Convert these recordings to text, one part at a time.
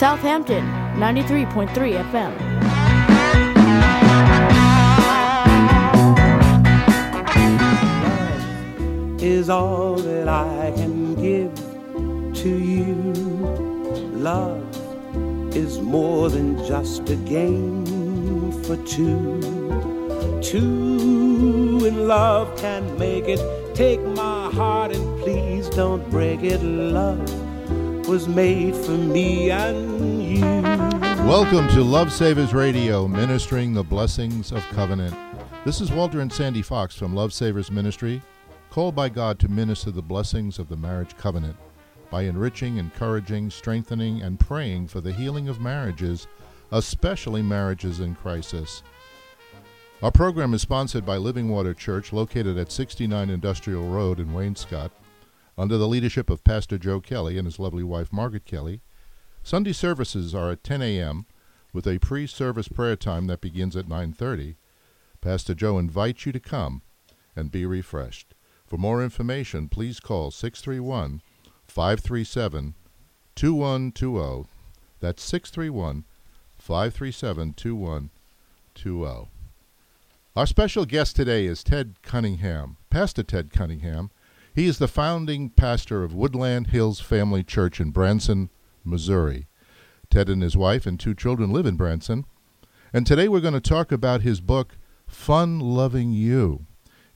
Southampton 93.3 FM. is all that I can give to you. Love is more than just a game for two. Two in love can make it. Take my heart and please don't break it. Love was made for me and you. Welcome to Love Savers Radio, ministering the blessings of covenant. This is Walter and Sandy Fox from Love Savers Ministry, called by God to minister the blessings of the marriage covenant by enriching, encouraging, strengthening, and praying for the healing of marriages, especially marriages in crisis. Our program is sponsored by Living Water Church, located at 69 Industrial Road in Wainscott, under the leadership of Pastor Joe Kelly and his lovely wife Margaret Kelly. Sunday services are at 10 a.m. with a pre-service prayer time that begins at 9:30. Pastor Joe invites you to come and be refreshed. For more information, please call 631 537 2120. That's 631 537 2120. Our special guest today is Ted Cunningham, Pastor Ted Cunningham. He is the founding pastor of Woodland Hills Family Church in Branson, Missouri. Ted and his wife and two children live in Branson. And today we're going to talk about his book, Fun Loving You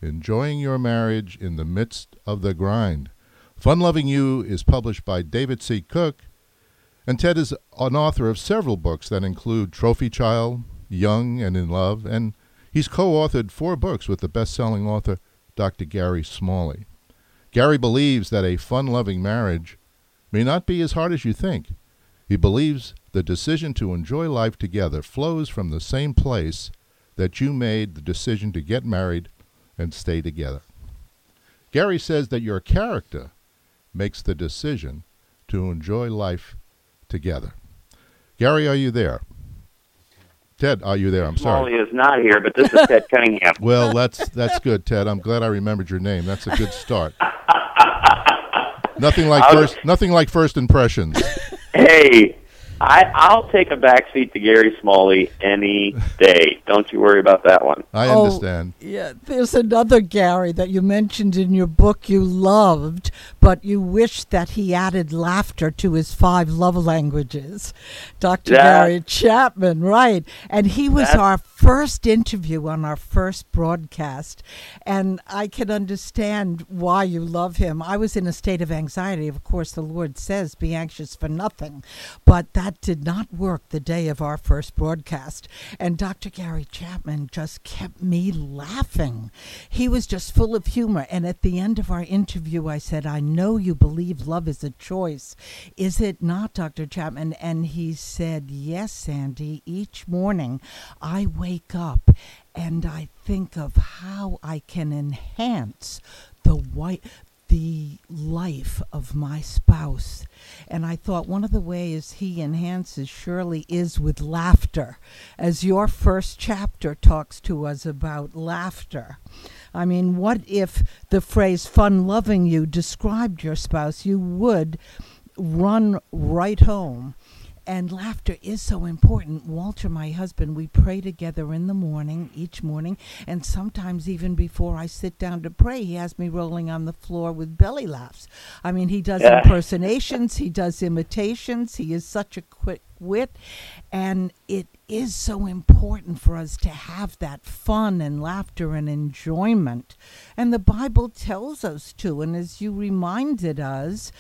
Enjoying Your Marriage in the Midst of the Grind. Fun Loving You is published by David C. Cook, and Ted is an author of several books that include Trophy Child, Young and in Love, and he's co authored four books with the best selling author, Dr. Gary Smalley. Gary believes that a fun loving marriage may not be as hard as you think. He believes the decision to enjoy life together flows from the same place that you made the decision to get married and stay together. Gary says that your character makes the decision to enjoy life together. Gary, are you there? Ted, are you there? I'm sorry. Smalley is not here, but this is Ted Cunningham. Well, that's that's good, Ted. I'm glad I remembered your name. That's a good start. nothing like I'll- first nothing like first impressions. Hey, I, I'll take a back seat to Gary Smalley any day. Don't you worry about that one. I Oh, understand. Yeah, there's another Gary that you mentioned in your book you loved, but you wished that he added laughter to his five love languages. Dr. That- Gary Chapman, right. And he was That- our first interview on our first broadcast. And I can understand why you love him. I was in a state of anxiety. Of course, the Lord says, be anxious for nothing. But that did not work the day of our first broadcast. And Dr. Gary Chapman just kept me laughing. He was just full of humor. And at the end of our interview, I said, I know you believe love is a choice. Is it not, Dr. Chapman? And he said, Yes, Sandy. Each morning I wake up and I think of how I can enhance the white the life of my spouse. And I thought one of the ways he enhances surely is with laughter, as your first chapter talks to us about laughter. I mean, what if the phrase fun loving you described your spouse? You would run right home. And laughter is so important. Walter, my husband, we pray together in the morning, each morning, and sometimes even before I sit down to pray, he has me rolling on the floor with belly laughs. I mean, he does Yeah. impersonations, he does imitations, he is such a quick wit, and it is so important for us to have that fun and laughter and enjoyment. And the Bible tells us to, and as you reminded us,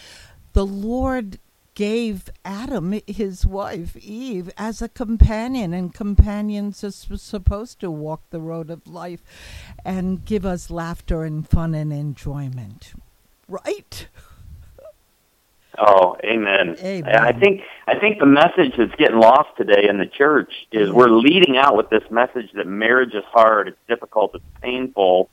the Lord gave Adam, his wife, Eve, as a companion, and companions are supposed to walk the road of life and give us laughter and fun and enjoyment. Right? Oh, amen. Amen. I think I think the message that's getting lost today in the church is we're leading out with this message that marriage is hard, it's difficult, it's painful,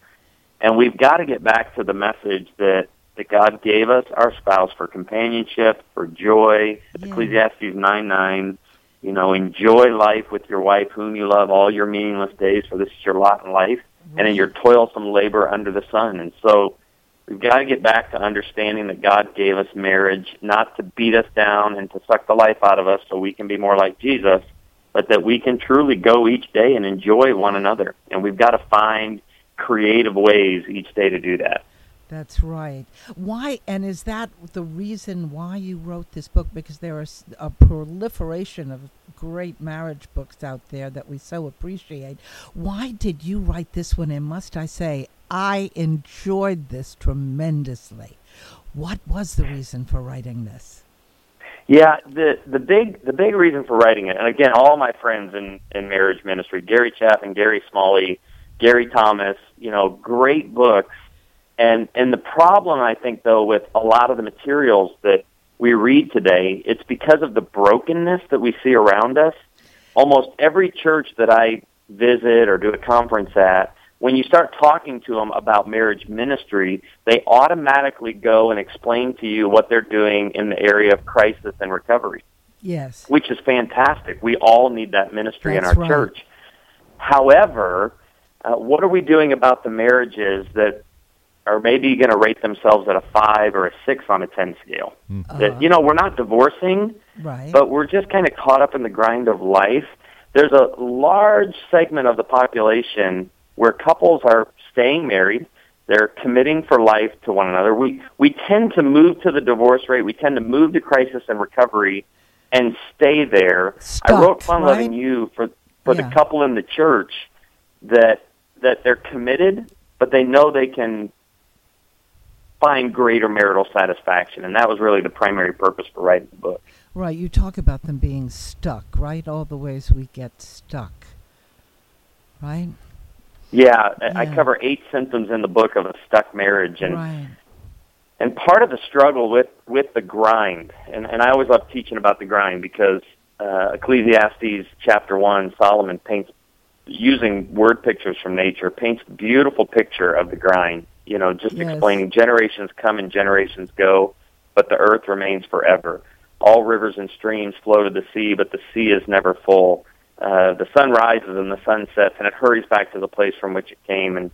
and we've got to get back to the message that that God gave us our spouse for companionship, for joy. Yeah. Ecclesiastes nine nine. You know, enjoy life with your wife, whom you love, all your meaningless days, for this is your lot in life, and in your toilsome labor under the sun. And so, We've got to get back to understanding that God gave us marriage not to beat us down and to suck the life out of us so we can be more like Jesus, but that we can truly go each day and enjoy one another. And we've got to find creative ways each day to do that. That's right. Why, and is that the reason why you wrote this book? Because there is a proliferation of great marriage books out there that we so appreciate. Why did you write this one? And must I say, I enjoyed this tremendously. What was the reason for writing this? Yeah, the the big the big reason for writing it, and again, all my friends in in marriage ministry, Gary Chapman, Gary Smalley, Gary Thomas, you know, great books. And and the problem I think though with a lot of the materials that we read today, it's because of the brokenness that we see around us. Almost every church that I visit or do a conference at, when you start talking to them about marriage ministry, they automatically go and explain to you what they're doing in the area of crisis and recovery. Yes. Which is fantastic. We all need that ministry That's in our right. church. However, uh, what are we doing about the marriages that are maybe going to rate themselves at a five or a six on a 10 scale? Hmm. That, you know, we're not divorcing, Right. but we're just kind of caught up in the grind of life. There's a large segment of the population where couples are staying married. They're committing for life to one another. We we tend to move to the divorce rate. We tend to move to crisis and recovery, and stay there. I wrote "Fun right? Loving You" for for Yeah. the couple in the church that that they're committed, but they know they can find greater marital satisfaction, and that was really the primary purpose for writing the book. right. You talk about them being stuck, right? All the ways we get stuck. Right? Yeah, I I cover eight symptoms in the book of a stuck marriage, and right. and part of the struggle with with the grind, and and I always love teaching about the grind because uh, Ecclesiastes chapter one, Solomon paints using word pictures from nature, paints a beautiful picture of the grind. You know, just Yes. explaining generations come and generations go, but the earth remains forever. All rivers and streams flow to the sea, but the sea is never full. Uh, the sun rises and the sun sets, and it hurries back to the place from which it came. And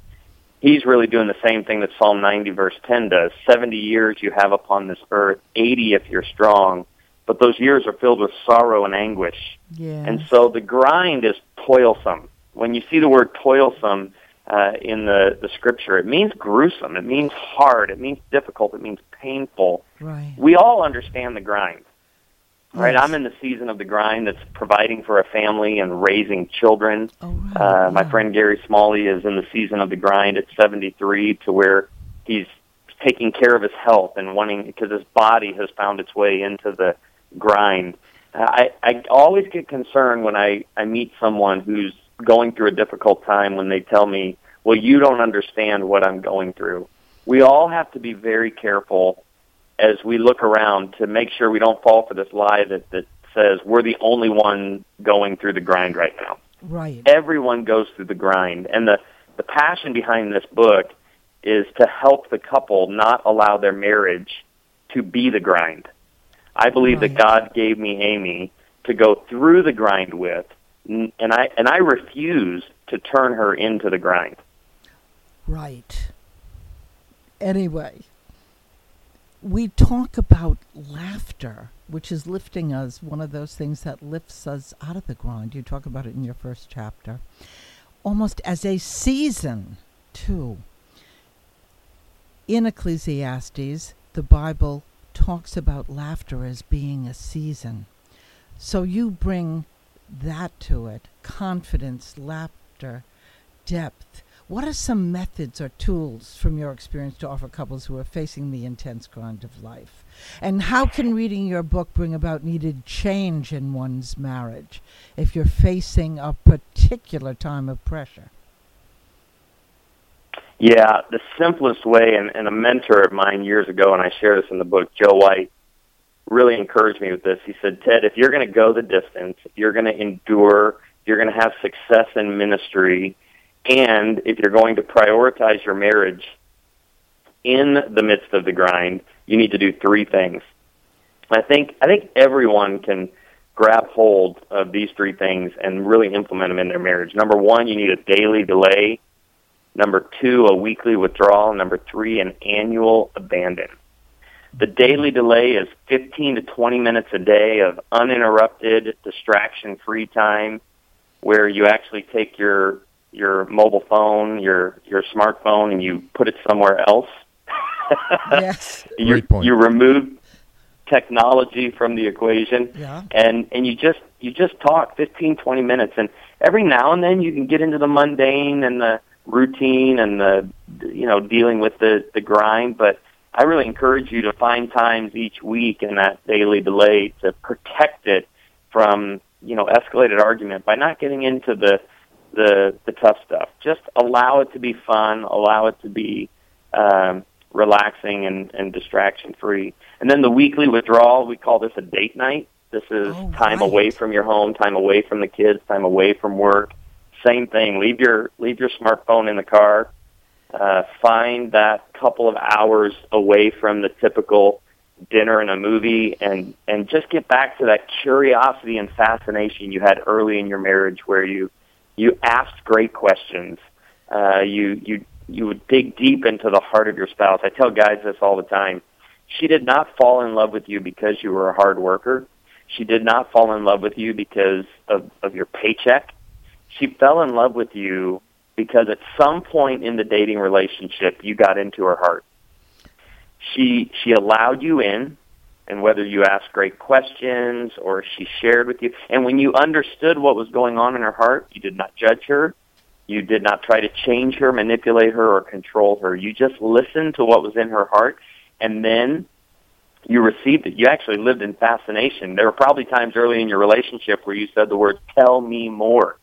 he's really doing the same thing that Psalm 90 verse 10 does. 70 years you have upon this earth, 80 if you're strong, but those years are filled with sorrow and anguish. Yeah. And so the grind is toilsome. When you see the word toilsome uh, in the, the scripture, it means gruesome. It means hard. It means difficult. It means painful. right. We all understand the grind. Right, Yes. I'm in the season of the grind that's providing for a family and raising children. Oh, right. Uh, my friend Gary Smalley is in the season of the grind at 73 to where he's taking care of his health and wanting because his body has found its way into the grind. Uh, I I always get concerned when I I meet someone who's going through a difficult time when they tell me, "Well, you don't understand what I'm going through." We all have to be very careful as we look around to make sure we don't fall for this lie that that says we're the only one going through the grind right now Right. everyone goes through the grind and the the passion behind this book is to help the couple not allow their marriage to be the grind i believe that god gave me amy to go through the grind with and i and i refuse to turn her into the grind Right. Anyway, we talk about laughter, which is lifting us, one of those things that lifts us out of the grind. You talk about it in your first chapter. Almost as a season, too. In Ecclesiastes, the Bible talks about laughter as being a season. So you bring that to it confidence, laughter, depth. What are some methods or tools from your experience to offer couples who are facing the intense grind of life? And how can reading your book bring about needed change in one's marriage if you're facing a particular time of pressure? Yeah, the simplest way, and, and a mentor of mine years ago, and I share this in the book, Joe White, really encouraged me with this. He said, Ted, if you're going to go the distance, if you're going to endure, you're going to have success in ministry, and if you're going to prioritize your marriage in the midst of the grind, you need to do three things. I think I think everyone can grab hold of these three things and really implement them in their marriage. Number one, you need a daily delay Number two, a weekly withdrawal. Number three, an annual abandon. The daily delay is 15 to 20 minutes a day of uninterrupted, distraction-free time where you actually take your your mobile phone, your your smartphone, and you put it somewhere else. yes. you, Great point. You remove technology from the equation, Yeah. and and you just you just talk 15, 20 minutes, and every now and then you can get into the mundane and the routine and the you know dealing with the the grind, but I really encourage you to find times each week in that daily delay to protect it from you know escalated argument by not getting into the the the tough stuff. Just allow it to be fun, allow it to be um, relaxing and, and distraction free. And then the weekly withdrawal, we call this a date night. This is Oh, time right. away from your home, time away from the kids, time away from work. Same thing. Leave your leave your smartphone in the car. Uh, find that couple of hours away from the typical dinner and a movie, and and just get back to that curiosity and fascination you had early in your marriage, where you you asked great questions. Uh, you you you would dig deep into the heart of your spouse. I tell guys this all the time. She did not fall in love with you because you were a hard worker. She did not fall in love with you because of, of your paycheck. She fell in love with you because at some point in the dating relationship you got into her heart. She she allowed you in and whether you asked great questions or she shared with you and when you understood what was going on in her heart, you did not judge her. You did not try to change her, manipulate her or control her. You just listened to what was in her heart and then you received it. You actually lived in fascination. There were probably times early in your relationship where you said the word "tell me more."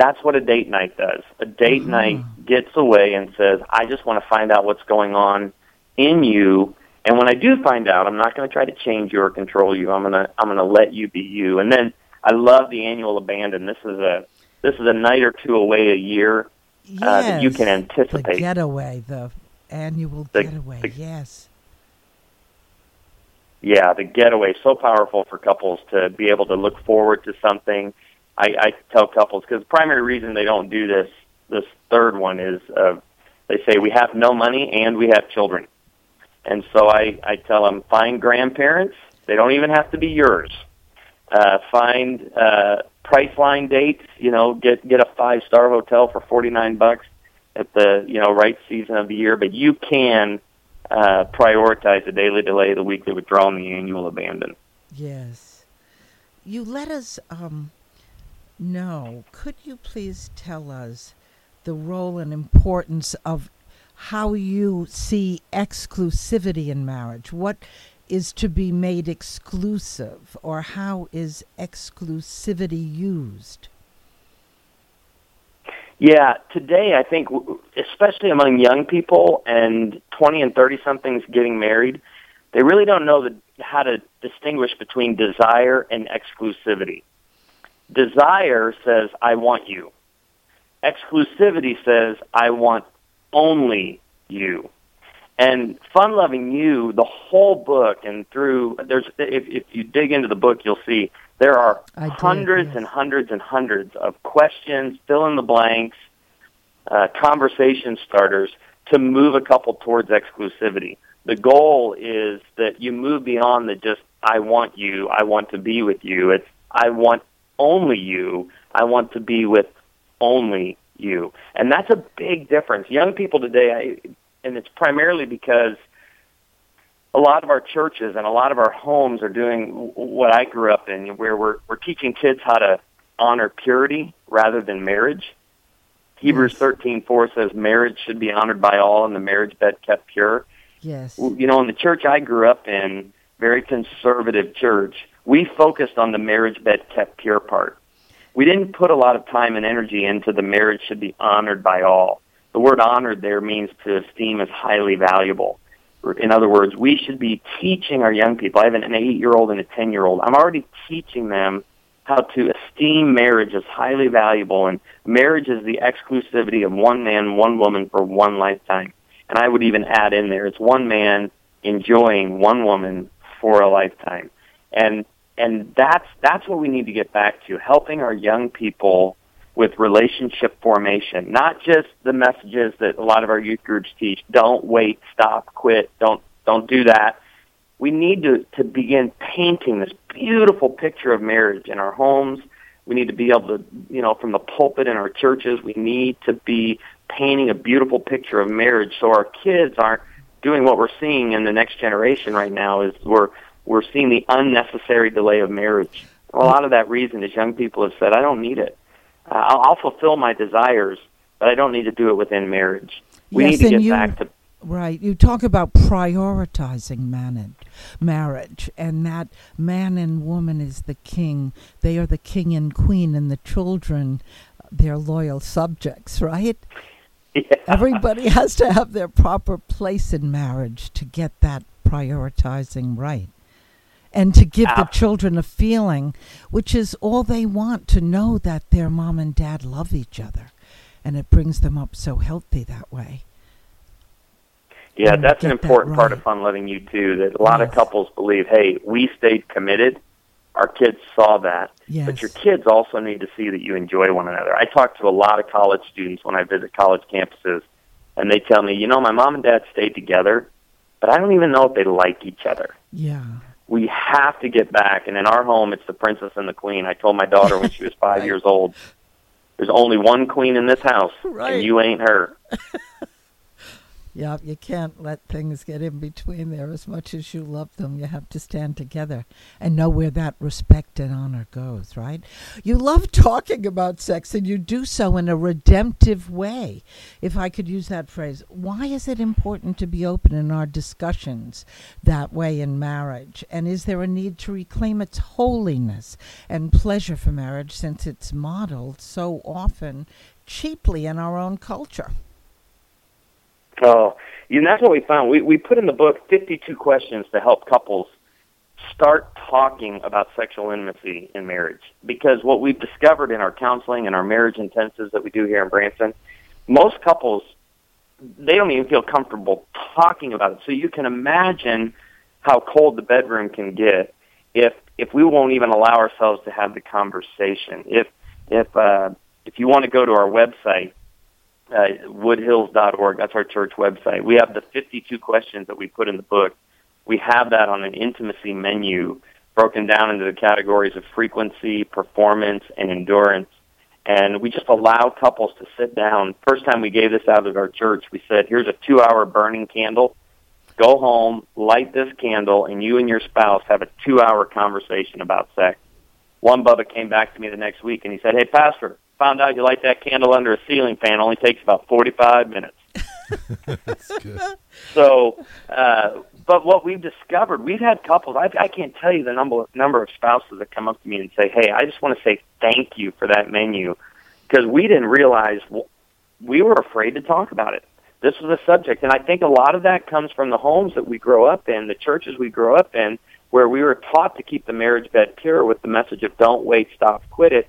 That's what a date night does. A date night gets away and says, "I just want to find out what's going on in you." And when I do find out, I'm not going to try to change you or control you. I'm going to I'm going to let you be you. And then I love the annual abandon. This is a this is a night or two away a year uh, that you can The anticipate. getaway, the annual The- getaway. the- yes. yeah, the getaway so powerful for couples to be able to look forward to something. I, I tell couples because the primary reason they don't do this this third one is uh, they say we have no money and we have children, and so I I tell them find grandparents. They don't even have to be yours. Uh, find uh, Priceline dates. You know, get get a five star hotel for forty nine bucks at the you know right season of the year, but you can uh, prioritize the daily delay, the weekly withdrawal, and the annual abandon. Yes. You let us um, know. Could you please tell us the role and importance of how you see exclusivity in marriage? What is to be made exclusive, or how is exclusivity used? Yeah, today I think, especially among young people and 20 and 30 somethings getting married, they really don't know the, how to distinguish between desire and exclusivity. Desire says, I want you. Exclusivity says, I want only you. And fun loving you, the whole book and through there's if if you dig into the book you'll see there are did, hundreds yes. and hundreds and hundreds of questions, fill in the blanks, uh, conversation starters to move a couple towards exclusivity. The goal is that you move beyond the just I want you, I want to be with you. It's I want only you. I want to be with only you. And that's a big difference. Young people today, I, and it's primarily because a lot of our churches and a lot of our homes are doing what I grew up in, where we're we're teaching kids how to honor purity rather than marriage. Hebrews thirteen four says marriage should be honored by all, and the marriage bed kept pure. Yes. You know, in the church I grew up in, very conservative church, we focused on the marriage bed kept pure part. We didn't put a lot of time and energy into the marriage should be honored by all. The word honored there means to esteem as highly valuable. In other words, we should be teaching our young people. I have an eight year old and a 10 year old. I'm already teaching them how to esteem marriage as highly valuable, and marriage is the exclusivity of one man, one woman for one lifetime. And I would even add in there, it's one man enjoying one woman for a lifetime. And and that's that's what we need to get back to, helping our young people with relationship formation, not just the messages that a lot of our youth groups teach. Don't wait, stop, quit, don't don't do that. We need to, to begin painting this beautiful picture of marriage in our homes. We need to be able to, you know, from the pulpit in our churches, we need to be painting a beautiful picture of marriage so our kids aren't doing what we're seeing in the next generation right now is we're we're seeing the unnecessary delay of marriage. A lot of that reason is young people have said, I don't need it. Uh, I'll, I'll fulfill my desires, but I don't need to do it within marriage. We Yes, need to get you- back to Right. You talk about prioritizing manage, marriage, and that man and woman is the king. They are the king and queen, and the children, they're loyal subjects, right? yeah. Everybody has to have their proper place in marriage to get that prioritizing right. And to give the children a feeling, which is all they want to know that their mom and dad love each other. And it brings them up so healthy that way. Yeah, and that's an get that important part of fun loving you too. That a lot of couples believe, hey, we stayed committed. Our kids saw that. Yes. But your kids also need to see that you enjoy one another. I talk to a lot of college students when I visit college campuses, and they tell me, you know, my mom and dad stayed together, but I don't even know if they like each other. Yeah. We have to get back, and in our home, it's the princess and the queen. I told my daughter when she was five Right. years old, there's only one queen in this house, Right. and you ain't her. Yeah, you can't let things get in between there. As much as you love them, you have to stand together and know where that respect and honor goes, right? You love talking about sex and you do so in a redemptive way, if I could use that phrase. Why is it important to be open in our discussions that way in marriage? And is there a need to reclaim its holiness and pleasure for marriage since it's modeled so often cheaply in our own culture? Oh, and that's what we found. We we put in the book 52 questions to help couples start talking about sexual intimacy in marriage. Because what we've discovered in our counseling and our marriage intensives that we do here in Branson, most couples they don't even feel comfortable talking about it. So you can imagine how cold the bedroom can get if if we won't even allow ourselves to have the conversation. If if uh, if you want to go to our website uh, woodhills.org. That's our church website. We have the 52 questions that we put in the book. We have that on an intimacy menu broken down into the categories of frequency, performance, and endurance. And we just allow couples to sit down. First time we gave this out at our church, we said, here's a two hour burning candle. Go home, light this candle, and you and your spouse have a two hour conversation about sex. One Bubba came back to me the next week and he said, Hey, Pastor, found out you light that candle under a ceiling fan only takes about 45 minutes. That's good. So, uh, but what we've discovered, we've had couples. I, I can't tell you the number number of spouses that come up to me and say, "Hey, I just want to say thank you for that menu," because we didn't realize we were afraid to talk about it. This was a subject, and I think a lot of that comes from the homes that we grow up in, the churches we grow up in, where we were taught to keep the marriage bed pure with the message of "Don't wait, stop, quit it,"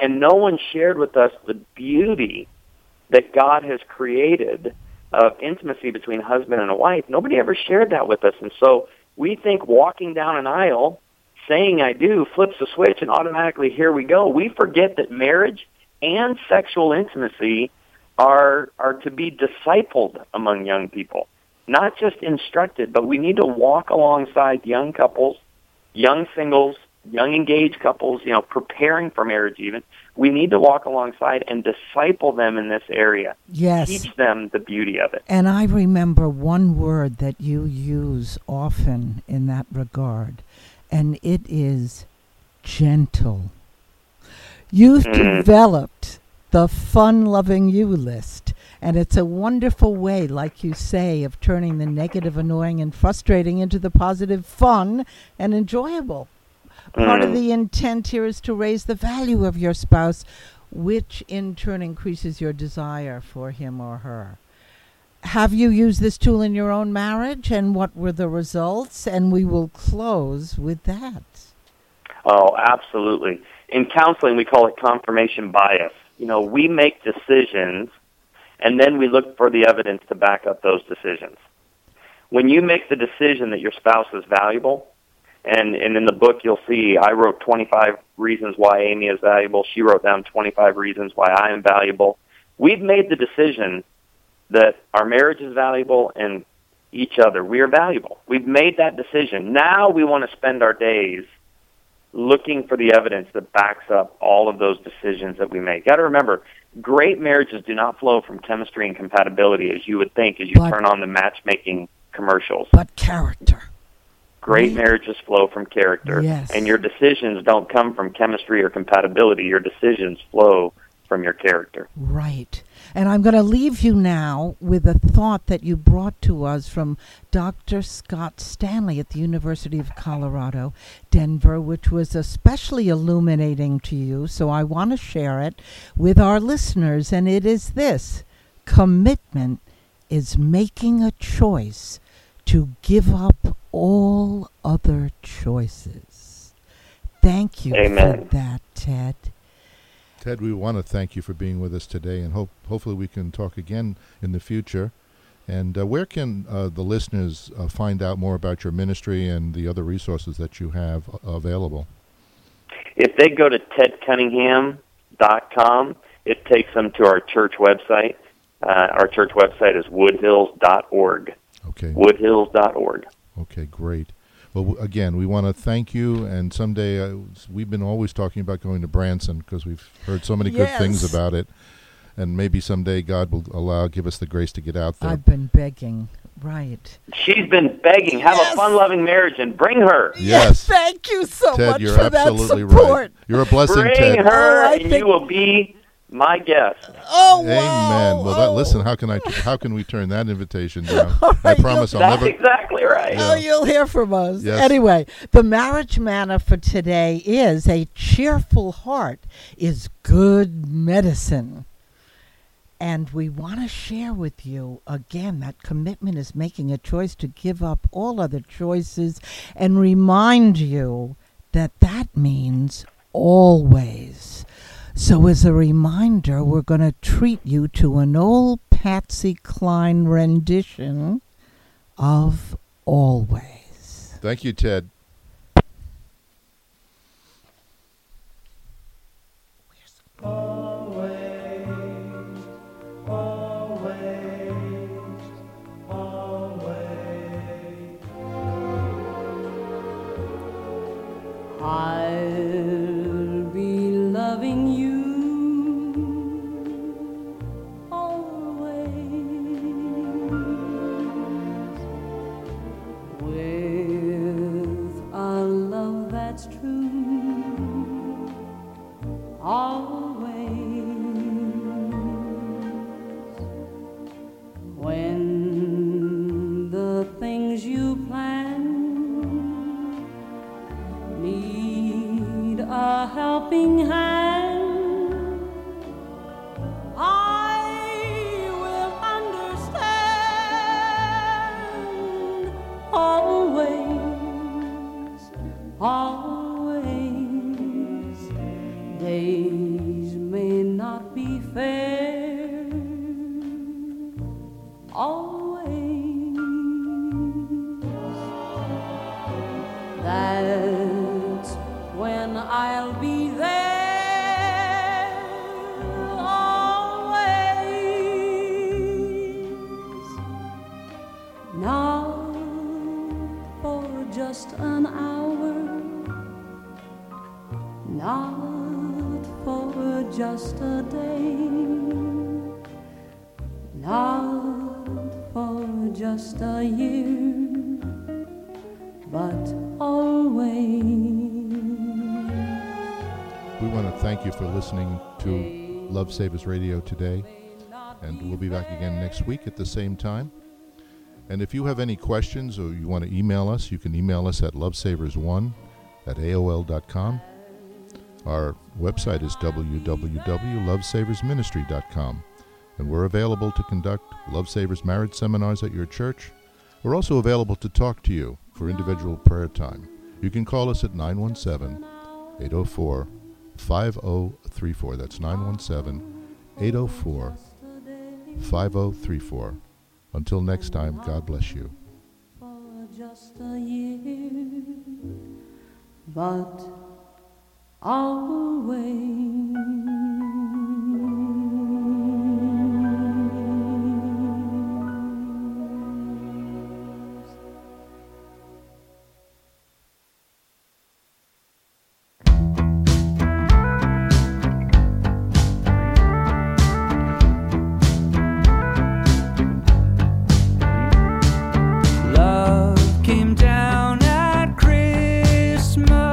and no one shared with us the beauty that God has created of intimacy between a husband and a wife. Nobody ever shared that with us. And so we think walking down an aisle, saying I do, flips the switch and automatically here we go. We forget that marriage and sexual intimacy are are to be discipled among young people. Not just instructed, but we need to walk alongside young couples, young singles, young engaged couples, you know, preparing for marriage even. We need to walk alongside and disciple them in this area Yes. teach them the beauty of it. And I remember one word that you use often in that regard, and it is gentle. You've Mm. developed the fun loving you list, and it's a wonderful way, like you say, of turning the negative, annoying, and frustrating into the positive, fun, and enjoyable. Part of Mm. the intent here is to raise the value of your spouse, which in turn increases your desire for him or her. Have you used this tool in your own marriage and what were the results? And we will close with that. Oh, absolutely. In counseling, we call it confirmation bias. You know, we make decisions and then we look for the evidence to back up those decisions. When you make the decision that your spouse is valuable, And and in the book you'll see I wrote 25 reasons why Amy is valuable. She wrote down 25 reasons why I am valuable. We've made the decision that our marriage is valuable and each other. We are valuable. We've made that decision. Now we want to spend our days looking for the evidence that backs up all of those decisions that we make. Got to remember, great marriages do not flow from chemistry and compatibility as you would think as you But- turn on the matchmaking commercials. But character. Great marriages flow from character. Yes. And your decisions don't come from chemistry or compatibility. Your decisions flow from your character. Right. And I'm going to leave you now with a thought that you brought to us from Dr. Scott Stanley at the University of Colorado, Denver, which was especially illuminating to you. So I want to share it with our listeners. And it is this commitment is making a choice to give up all other choices. Thank you Amen. for that, Ted. Ted, we want to thank you for being with us today, and hope hopefully we can talk again in the future. And uh, where can uh, the listeners uh, find out more about your ministry and the other resources that you have uh, available? If they go to tedcunningham.com, it takes them to our church website. Uh, our church website is woodhills.org. Okay. Woodhills.org. Okay, great. Well, w- again, we want to thank you, and someday uh, we've been always talking about going to Branson because we've heard so many good things about it, and maybe someday God will allow give us the grace to get out there. I've been begging. Right. She's been begging, have Yes. a fun loving marriage and bring her. Yes. Thank you so Ted, much you're for that absolutely support. right. You're a blessing, Bring Ted. her Oh, and think- you will be my guest. Oh, Amen. Well, that, Oh. listen, how can I? How can we turn that invitation down? All I promise I'll never. That's never. exactly right. Oh, you'll hear from us. Yes. Anyway, the marriage manna for today is a cheerful heart is good medicine. And we want to share with you again that commitment is making a choice to give up all other choices and remind you that that means always. So, as a reminder, we're going to treat you to an old Patsy Cline rendition of Always. Thank you, Ted. Not for just an hour, not for just a day, not for just a year but always. We want to thank you for listening to Love Savers Radio today, and we'll be back again next week at the same time. And if you have any questions or you want to email us, you can email us at lovesavers1 at AOL.com. Our website is www.lovesaversministry.com, and we're available to conduct Love Savers marriage seminars at your church. We're also available to talk to you for individual prayer time. You can call us at 917 804 5034. That's 917 804 5034. Until next time, God bless you. For just a year, but always